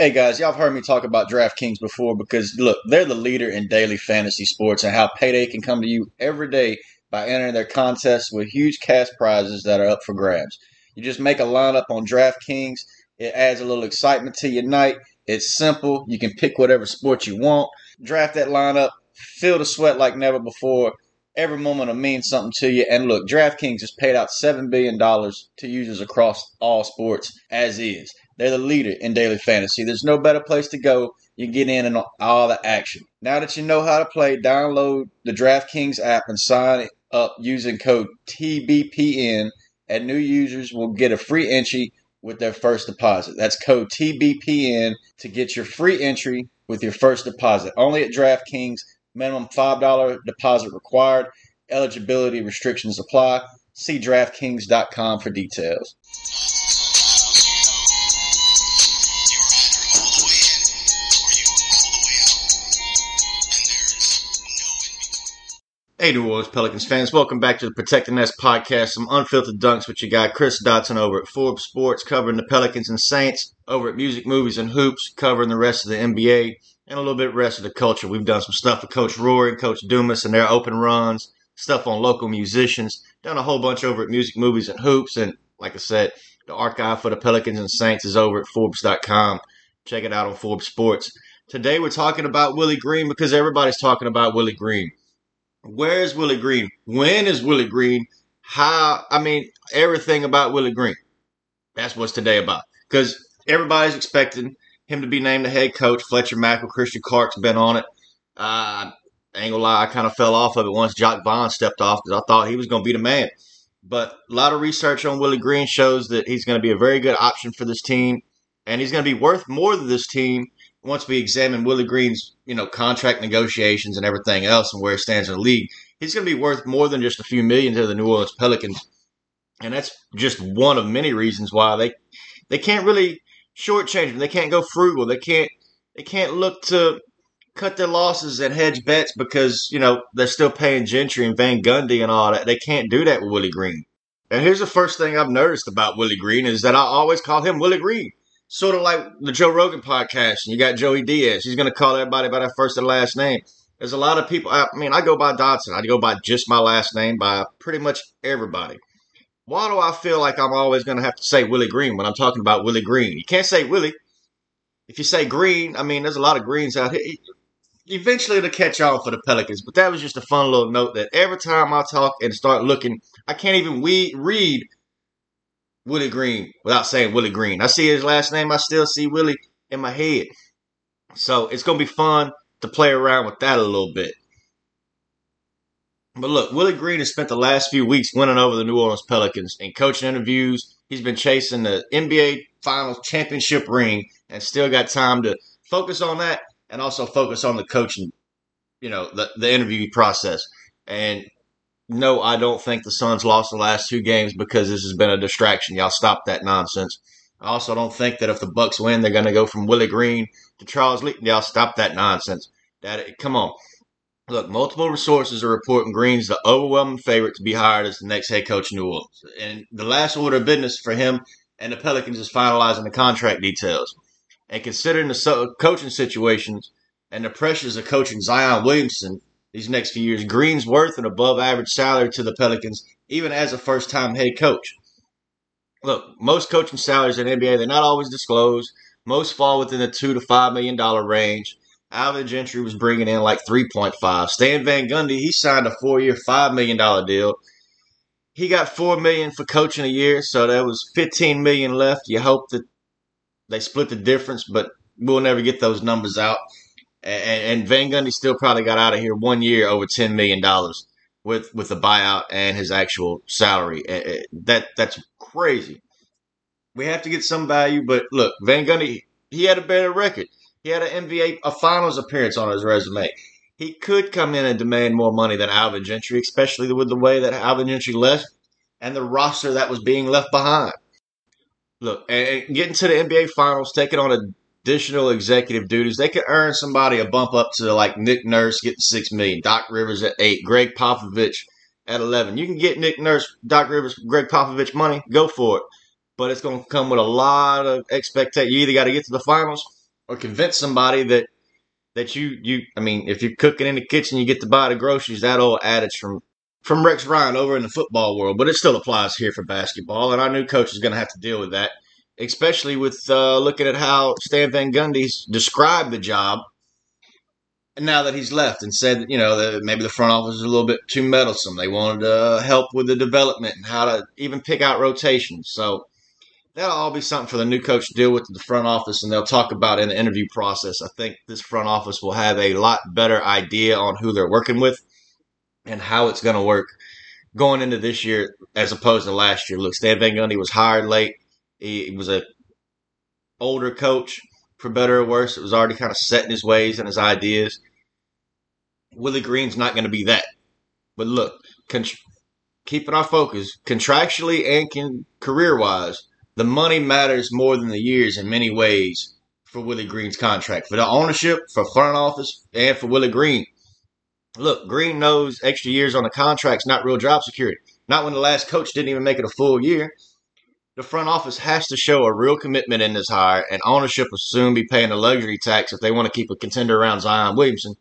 Hey guys, y'all have heard me talk about DraftKings before because look, they're the leader in daily fantasy sports and how payday can come to you every day by entering their contests with huge cash prizes that are up for grabs. You just make a lineup on DraftKings. It adds a little excitement to your night. It's simple. You can pick whatever sport you want. Draft that lineup. Feel the sweat like never before. Every moment will mean something to you. And look, DraftKings has paid out $7 billion to users across all sports as is. They're the leader in daily fantasy. There's no better place to go. You get in and all the action. Now that you know how to play, download the DraftKings app and sign up using code TBPN, and new users will get a free entry with their first deposit. That's code TBPN to get your free entry with your first deposit. Only at DraftKings. Minimum $5 deposit required. Eligibility restrictions apply. See DraftKings.com for details. Hey, New Orleans Pelicans fans, welcome back to the Protect the Nest podcast. Some unfiltered dunks with your guy Chris Dotson over at Forbes Sports, covering the Pelicans and Saints, over at Music, Movies, and Hoops, covering the rest of the NBA and a little bit rest of the culture. We've done some stuff with Coach Rory Coach Dumas and their open runs, stuff on local musicians, done a whole bunch over at Music, Movies, and Hoops. And like I said, the archive for the Pelicans and Saints is over at Forbes.com. Check it out on Forbes Sports. Today we're talking about Willie Green because everybody's talking about Willie Green. Where is Willie Green? When is Willie Green? How? I mean, everything about Willie Green. That's what's today about. Because everybody's expecting him to be named the head coach. Fletcher Mackel, Christian Clark's been on it. Uh, ain't gonna lie, I kind of fell off of it once Jacque Vaughn stepped off because I thought he was gonna be the man. But a lot of research on Willie Green shows that he's to be a very good option for this team, and he's going to be worth more to this team once we examine Willie Green's, you know, contract negotiations and everything else and where he stands in the league, he's going to be worth more than just a few million to the New Orleans Pelicans. And that's just one of many reasons why they they can't really shortchange him. They can't go frugal. They can't they can't look to cut their losses and hedge bets because, you know, they're still paying Gentry and Van Gundy and all that. They can't do that with Willie Green. And here's the first thing I've noticed about Willie Green is that I always call him Willie Green sort of like the Joe Rogan podcast, and you got Joey Diaz. He's going to call everybody by their first and last name. There's a lot of people. I mean, I go by Dotson. I go by just my last name by pretty much everybody. Why do I feel like I'm always going to have to say Willie Green when I'm talking about Willie Green? You can't say Willie. If you say Green, I mean, there's a lot of Greens out here. Eventually, it'll catch on for the Pelicans. But that was just a fun little note that every time I talk and start looking, I can't even we- read Willie Green without saying Willie Green. I see his last name, I still see Willie in my head. So it's going to be fun to play around with that a little bit. But look, Willie Green has spent the last few weeks winning over the New Orleans Pelicans in coaching interviews. He's been chasing the NBA Finals championship ring and still got time to focus on that and also focus on the coaching, you know, the, the interview process. And no, I don't think the Suns lost the last two games because this has been a distraction. Y'all stop that nonsense. I also don't think that if the Bucks win, they're going to go from Willie Green to Charles Lee. Y'all stop that nonsense. That come on. Look, multiple resources are reporting Green's the overwhelming favorite to be hired as the next head coach in New Orleans. And the last order of business for him and the Pelicans is finalizing the contract details. And considering the coaching situations and the pressures of coaching Zion Williamson these next few years. Green's worth an above average salary to the Pelicans, even as a first time head coach. Look, most coaching salaries in NBA, they're not always disclosed. Most fall within the two to five million dollar range. Alvin Gentry was bringing in like 3.5. Stan Van Gundy, he signed a four year, $5 million deal. He got 4 million for coaching a year, so there was 15 million left. You hope that they split the difference, but we'll never get those numbers out and, and Van Gundy still probably got out of here one year over ten million dollars with with the buyout and his actual salary. That that's crazy. We have to get some value, but look, Van Gundy he had a better record. He had an NBA a Finals appearance on his resume. He could come in and demand more money than Alvin Gentry, especially with the way that Alvin Gentry left and the roster that was being left behind. Look, and getting to the NBA Finals, taking on a additional executive duties. They could earn somebody a bump up to like Nick Nurse getting six million, Doc Rivers at eight, Gregg Popovich at eleven. You can get Nick Nurse, Doc Rivers, Gregg Popovich money, go for it. But it's going to come with a lot of expectation. You either got to get to the finals or convince somebody that that you you I mean, if you're cooking in the kitchen, you get to buy the groceries. That old adage from from Rex Ryan over in the football world, but it still applies here for basketball. And our new coach is going to have to deal with that, especially with uh, looking at how Stan Van Gundy's described the job. Now that he's left and said, you know, that maybe the front office is a little bit too meddlesome. They wanted to help with the development and how to even pick out rotations. So that'll all be something for the new coach to deal with the front office, and they'll talk about in the interview process. I think this front office will have a lot better idea on who they're working with and how it's going to work going into this year as opposed to last year. Look, Stan Van Gundy was hired late. He, was a older coach, for better or worse. It was already kind of set in his ways and his ideas. Willie Green's not going to be that. But look, keeping our focus contractually and career wise, the money matters more than the years in many ways for Willie Green's contract. For the ownership, for front office, and for Willie Green. Look, Green knows extra years on the contract's not real job security. Not when the last coach didn't even make it a full year. The front office has to show a real commitment in this hire, and ownership will soon be paying a luxury tax if they want to keep a contender around Zion Williamson.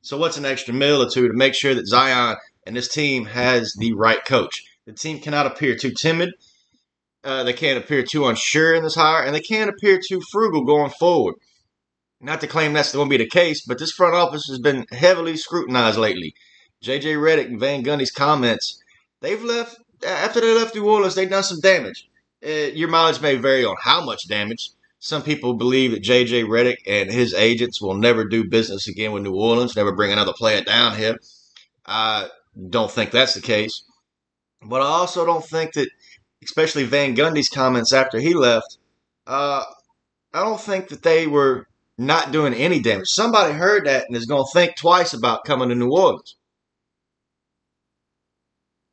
So, what's an extra mill or two to make sure that Zion and this team has the right coach? The team cannot appear too timid. Uh, they can't appear too unsure in this hire, and they can't appear too frugal going forward. Not to claim that's going to be the case, but this front office has been heavily scrutinized lately. JJ Redick and Van Gundy's comments, they've left, after they left New Orleans, they've done some damage. Uh, your mileage may vary on how much damage. Some people believe that JJ Redick and his agents will never do business again with New Orleans, never bring another player down here. I don't think that's the case. But I also don't think that, especially Van Gundy's comments after he left, uh, I don't think that they were not doing any damage. Somebody heard that and is going to think twice about coming to New Orleans.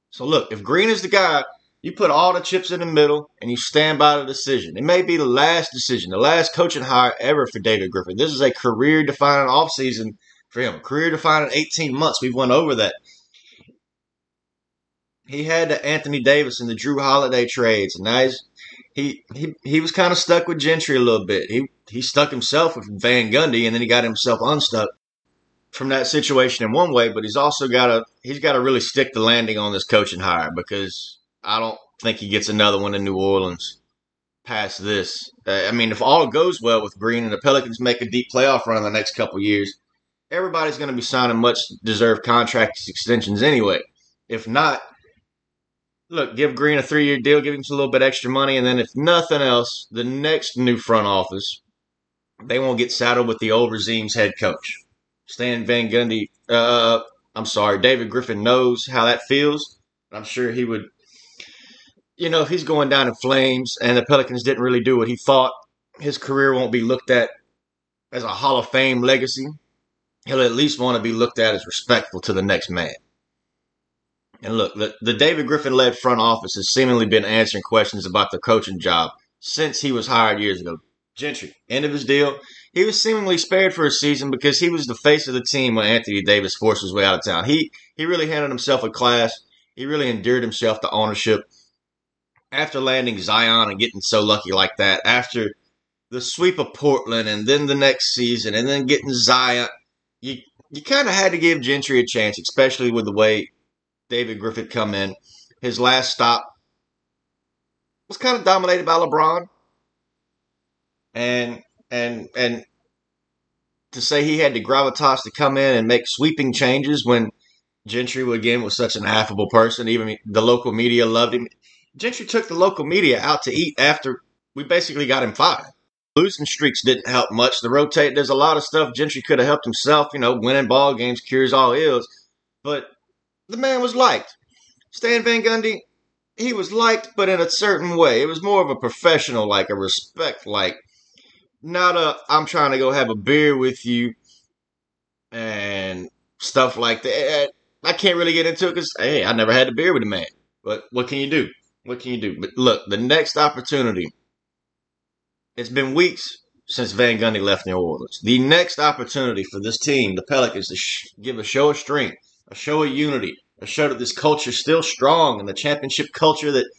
So look, if Green is the guy, you put all the chips in the middle and you stand by the decision. It may be the last decision, the last coaching hire ever for David Griffin. This is a career defining offseason for him. Career defining 18 months. We've went over that. He had the Anthony Davis and the Jrue Holiday trades, and now he he he was kind of stuck with Gentry a little bit. He he stuck himself with Van Gundy, and then he got himself unstuck from that situation in one way. But he's also got to he's got to really stick the landing on this coaching hire because I don't think he gets another one in New Orleans past this. Uh, I mean, if all goes well with Green and the Pelicans make a deep playoff run in the next couple years, everybody's going to be signing much deserved contract extensions anyway. If not, look, give Green a three year deal, give him a little bit extra money, and then if nothing else, the next new front office, they won't get saddled with the old regime's head coach. Stan Van Gundy, uh, I'm sorry, David Griffin knows how that feels. I'm sure he would, you know, if he's going down in flames and the Pelicans didn't really do what he thought, his career won't be looked at as a Hall of Fame legacy. He'll at least want to be looked at as respectful to the next man. And look, the, the David Griffin led front office has seemingly been answering questions about the coaching job since he was hired years ago. Gentry, end of his deal. He was seemingly spared for a season because he was the face of the team when Anthony Davis forced his way out of town. He he really handled himself a class. He really endeared himself to ownership. After landing Zion and getting so lucky like that, after the sweep of Portland and then the next season and then getting Zion, you you kind of had to give Gentry a chance, especially with the way David Griffin come in. His last stop was kind of dominated by LeBron. And and and to say he had the gravitas to come in and make sweeping changes when Gentry again was such an affable person, even the local media loved him. Gentry took the local media out to eat after we basically got him fired. Losing streaks didn't help much. The rotate, there's a lot of stuff Gentry could have helped himself. You know, winning ball games cures all ills. But the man was liked. Stan Van Gundy, he was liked, but in a certain way. It was more of a professional, like a respect, like not a I'm trying to go have a beer with you and stuff like that. I can't really get into it because hey, I never had a beer with a man. But what can you do? What can you do? But look, the next opportunity. It's been weeks since Van Gundy left New Orleans. The next opportunity for this team, the Pelicans, to sh- give a show of strength a show of unity, a show that this culture is still strong and the championship culture that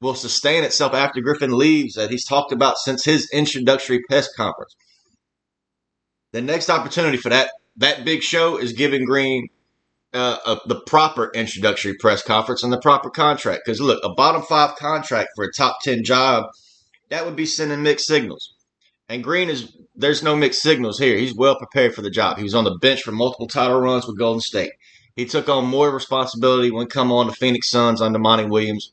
will sustain itself after Griffin leaves that he's talked about since his introductory press conference. The next opportunity for that that big show is giving Green uh, a, the proper introductory press conference and the proper contract. Because look, a bottom five contract for a top ten job, that would be sending mixed signals. And Green is there's no mixed signals here. He's well prepared for the job. He was on the bench for multiple title runs with Golden State. He took on more responsibility when come on the Phoenix Suns under Monty Williams.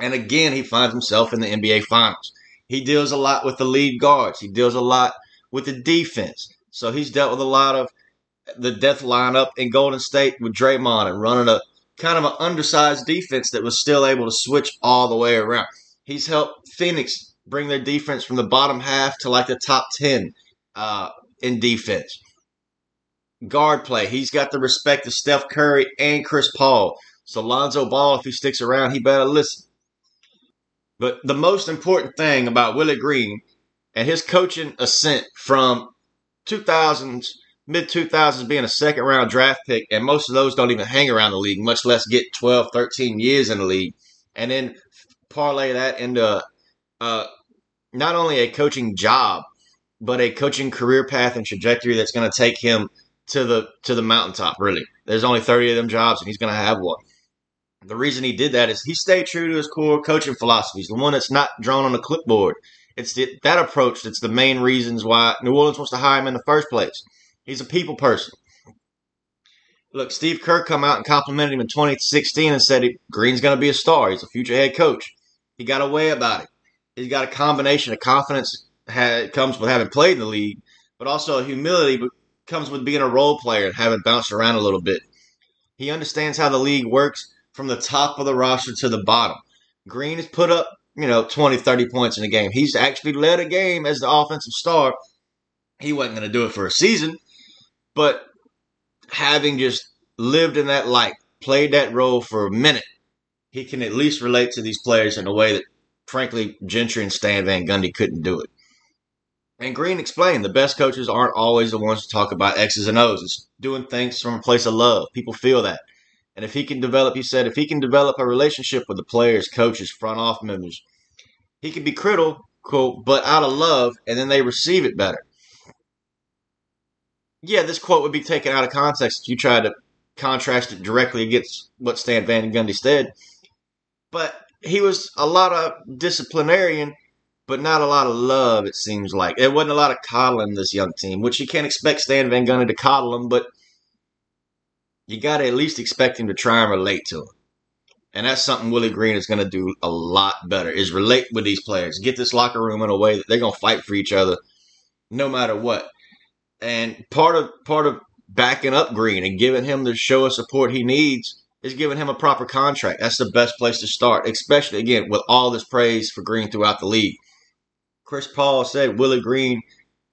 And again, he finds himself in the NBA Finals. He deals a lot with the lead guards. He deals a lot with the defense. So he's dealt with a lot of the death lineup in Golden State with Draymond and running a kind of an undersized defense that was still able to switch all the way around. He's helped Phoenix bring their defense from the bottom half to like the top 10 uh, in defense. Guard play. He's got the respect of Steph Curry and Chris Paul. So Lonzo Ball, if he sticks around, he better listen. But the most important thing about Willie Green and his coaching ascent from 2000s, mid 2000s being a second round draft pick, and most of those don't even hang around the league, much less get 12, 13 years in the league. And then parlay that into uh, not only a coaching job, but a coaching career path and trajectory that's going to take him to the to the mountaintop. Really, there's only 30 of them jobs, and he's going to have one. The reason he did that is he stayed true to his core coaching philosophies, the one that's not drawn on a clipboard. It's the, that approach that's the main reasons why New Orleans wants to hire him in the first place. He's a people person. Look, Steve Kerr come out and complimented him in 2016 and said Green's going to be a star. He's a future head coach. He got a way about it. He's got a combination of confidence that comes with having played in the league, but also a humility comes with being a role player and having bounced around a little bit. He understands how the league works from the top of the roster to the bottom. Green has put up, you know, 20, 30 points in a game. He's actually led a game as the offensive star. He wasn't going to do it for a season, but having just lived in that light, played that role for a minute, he can at least relate to these players in a way that, frankly, Gentry and Stan Van Gundy couldn't do it. And Green explained the best coaches aren't always the ones to talk about X's and O's. It's doing things from a place of love. People feel that. And if he can develop, he said, if he can develop a relationship with the players, coaches, front office members, he can be critical, quote, but out of love, and then they receive it better. Yeah, this quote would be taken out of context if you tried to contrast it directly against what Stan Van Gundy said. But he was a lot of disciplinarian, but not a lot of love, it seems like. There wasn't a lot of coddling this young team, which you can't expect Stan Van Gundy to coddle them, but – you got to at least expect him to try and relate to him. And that's something Willie Green is going to do a lot better is relate with these players. Get this locker room in a way that they're going to fight for each other no matter what. And part of part of backing up Green and giving him the show of support he needs is giving him a proper contract. That's the best place to start, especially again with all this praise for Green throughout the league. Chris Paul said Willie Green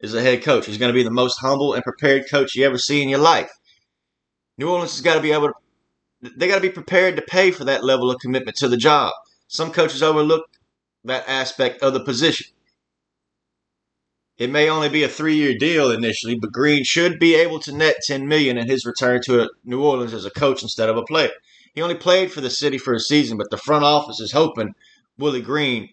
is a head coach. He's going to be the most humble and prepared coach you ever see in your life. New Orleans has got to be able to, they got to be prepared to pay for that level of commitment to the job. Some coaches overlook that aspect of the position. It may only be a three-year deal initially, but Green should be able to net 10 million in his return to New Orleans as a coach instead of a player. He only played for the city for a season, but the front office is hoping Willie Green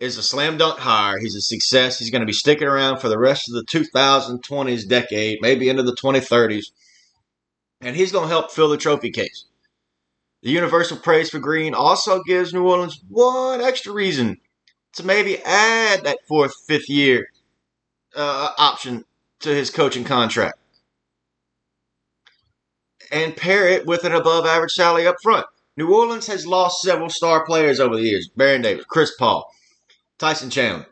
is a slam dunk hire. He's a success. He's going to be sticking around for the rest of the 2020s decade, maybe into the 2030s and he's going to help fill the trophy case. The universal praise for Green also gives New Orleans one extra reason to maybe add that fourth, fifth year uh, option to his coaching contract and pair it with an above average salary up front. New Orleans has lost several star players over the years Baron Davis, Chris Paul, Tyson Chandler.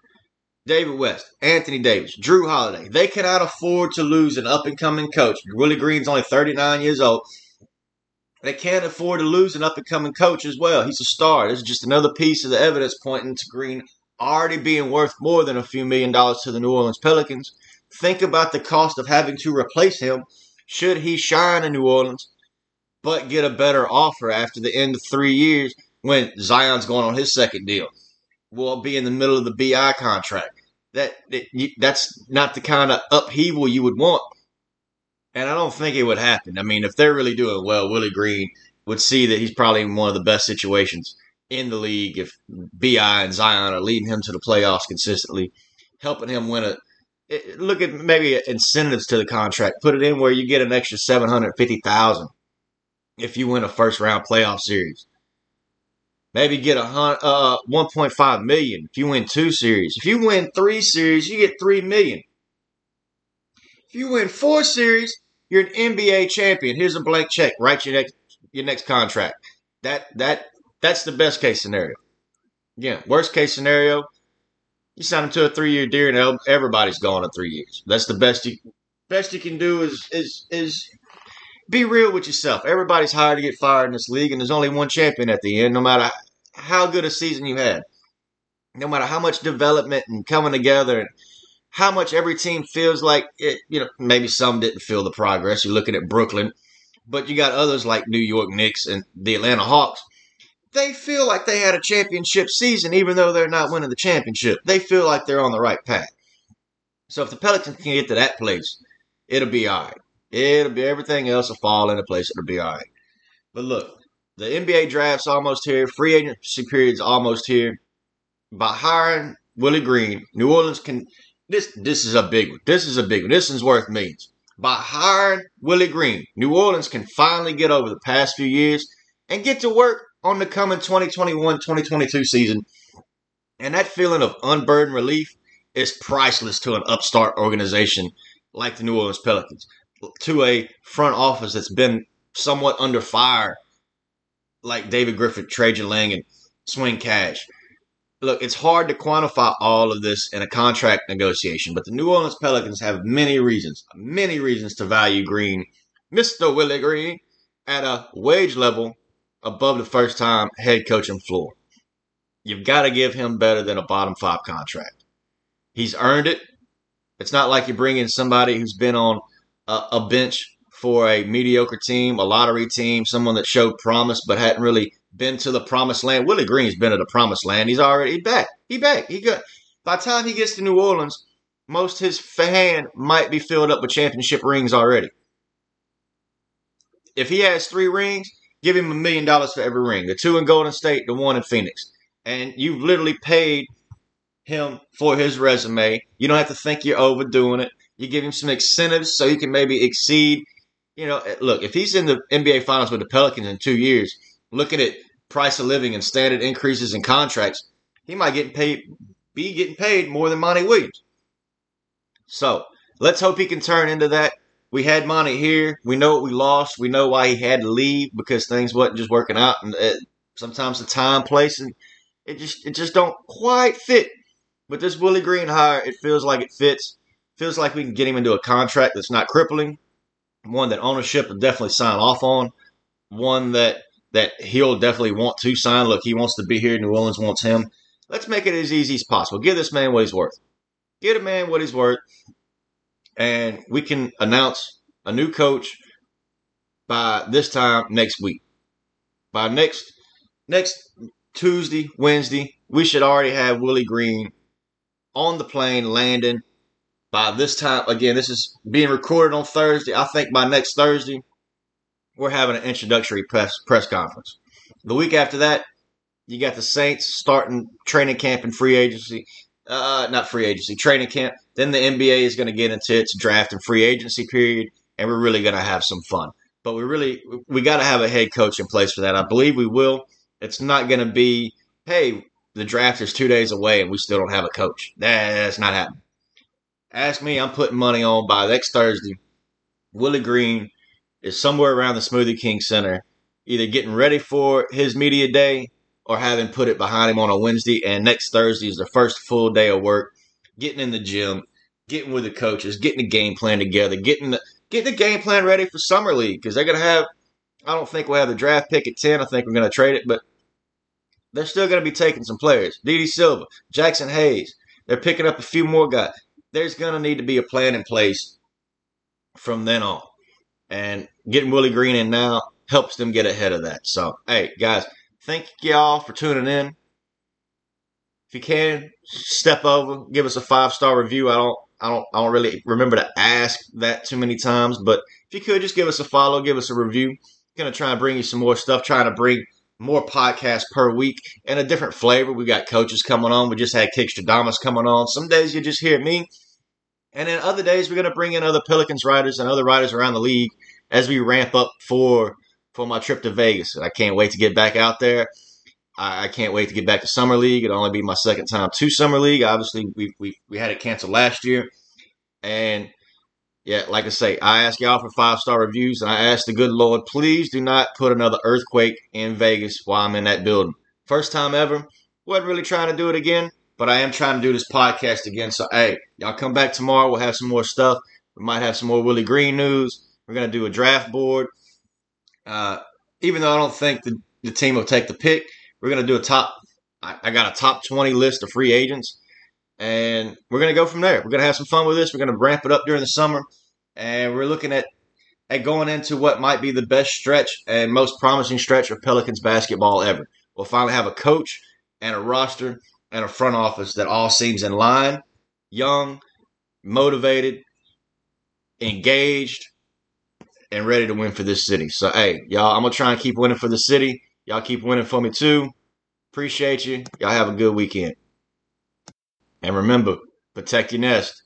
David West, Anthony Davis, Jrue Holiday. They cannot afford to lose an up and coming coach. Willie Green's only 39 years old. They can't afford to lose an up and coming coach as well. He's a star. This is just another piece of the evidence pointing to Green already being worth more than a few million dollars to the New Orleans Pelicans. Think about the cost of having to replace him should he shine in New Orleans, but get a better offer after the end of three years when Zion's going on his second deal We'll be in the middle of the BI contract. That, that that's not the kind of upheaval you would want. And I don't think it would happen. I mean, if they're really doing well, Willie Green would see that he's probably in one of the best situations in the league if BI and Zion are leading him to the playoffs consistently, helping him win a it, look at maybe incentives to the contract. Put it in where you get an extra seven hundred fifty thousand if you win a first round playoff series. Maybe get a uh, 1.5 million if you win two series. If you win three series, you get three million. If you win four series, you're an NBA champion. Here's a blank check. Write your next your next contract. That that that's the best case scenario. Again, worst case scenario, you sign him to a three year deal and everybody's gone in three years. That's the best you best you can do is is is be real with yourself. Everybody's hired to get fired in this league, and there's only one champion at the end, no matter how good a season you had. No matter how much development and coming together and how much every team feels like it, you know, maybe some didn't feel the progress. You're looking at Brooklyn, but you got others like New York Knicks and the Atlanta Hawks. They feel like they had a championship season, even though they're not winning the championship. They feel like they're on the right path. So if the Pelicans can get to that place, it'll be all right. It'll be everything else will fall into place. It'll be all right. But look, the NBA draft's almost here. Free agency period's almost here. By hiring Willie Green, New Orleans can this this is a big one. This is a big one. This is worth millions. By hiring Willie Green, New Orleans can finally get over the past few years and get to work on the coming 2021-2022 season. And that feeling of unburdened relief is priceless to an upstart organization like the New Orleans Pelicans, to a front office that's been somewhat under fire, like David Griffin, Trajan Langdon, and Swin Cash look, it's hard to quantify all of this in a contract negotiation, but the New Orleans Pelicans have many reasons, many reasons to value Green, Mr. Willie Green, at a wage level above the first time head coaching floor. You've got to give him better than a bottom five contract. He's earned it. It's not like you bring in somebody who's been on a, a bench for a mediocre team, a lottery team, someone that showed promise but hadn't really been to the promised land. Willie Green's been to the promised land. He's already he back. He back. He got. By the time he gets to New Orleans, most his fan might be filled up with championship rings already. If he has three rings, give him a million dollars for every ring. The two in Golden State, the one in Phoenix. And you've literally paid him for his resume. You don't have to think you're overdoing it. You give him some incentives so he can maybe exceed. You know, eh, look, if he's in the NBA Finals with the Pelicans in two years, looking at price of living and standard increases in contracts, he might get paid be getting paid more than Monty Williams. So let's hope he can turn into that. We had Monty here. We know what we lost. We know why he had to leave because things wasn't just working out. And it, sometimes the time, place, and it just it just don't quite fit. But this Willie Green hire, it feels like it fits. Feels like we can get him into a contract that's not crippling, one that ownership will definitely sign off on, one that that he'll definitely want to sign. Look, he wants to be here. New Orleans wants him. Let's make it as easy as possible. Give this man what he's worth. Give a man what he's worth. And we can announce a new coach by this time next week. By next next Tuesday, Wednesday, we should already have Willie Green on the plane landing. By this time, again, this is being recorded on Thursday. I think by next Thursday, we're having an introductory press press conference. The week after that, you got the Saints starting training camp and free agency. Uh, not free agency, training camp. Then the NBA is going to get into its draft and free agency period, and we're really going to have some fun. But we really we got to have a head coach in place for that. I believe we will. It's not going to be, hey, the draft is two days away and we still don't have a coach. That's not happening. Ask me, I'm putting money on by next Thursday. Willie Green is somewhere around the Smoothie King Center, either getting ready for his media day or having put it behind him on a Wednesday. And next Thursday is the first full day of work, getting in the gym, getting with the coaches, getting the game plan together, getting the getting the game plan ready for summer league because they're gonna have. I don't think we'll have the draft pick at ten. I think we're gonna trade it, but they're still gonna be taking some players. Didi Silva, Jaxson Hayes. They're picking up a few more guys. There's gonna need to be a plan in place from then on. And getting Willie Green in now helps them get ahead of that. So, hey, guys, thank y'all for tuning in. If you can, step over, give us a five star review. I don't, I don't, I don't really remember to ask that too many times, but if you could, just give us a follow, give us a review. Gonna try and bring you some more stuff. Trying to bring more podcasts per week and a different flavor. We got coaches coming on. We just had Kick Stradamus coming on. Some days you just hear me And then other days we're gonna bring in other Pelicans writers and other writers around the league as we ramp up for for my trip to Vegas. I can't wait to get back out there. I, I can't wait to get back to summer league. It'll only be my second time to summer league. Obviously, we we we had it canceled last year, and yeah, like I say, I ask y'all for five star reviews, and I ask the good Lord, please do not put another earthquake in Vegas while I'm in that building. First time ever. Wasn't really trying to do it again, but I am trying to do this podcast again. So, hey, y'all come back tomorrow. We'll have some more stuff. We might have some more Willie Green news. We're gonna do a draft board. Uh, even though I don't think the, the team will take the pick, we're gonna do a top. I, I got a top twenty list of free agents and we're gonna go from there. We're gonna have some fun with this. We're gonna ramp it up during the summer, and we're looking at at going into what might be the best stretch and most promising stretch of Pelicans basketball ever. We'll finally have a coach and a roster and a front office that all seems in line, young, motivated, engaged, and ready to win for this city. So hey, y'all, I'm gonna try and keep winning for the city. Y'all keep winning for me too. Appreciate you. Y'all have a good weekend. And remember, protect your nest.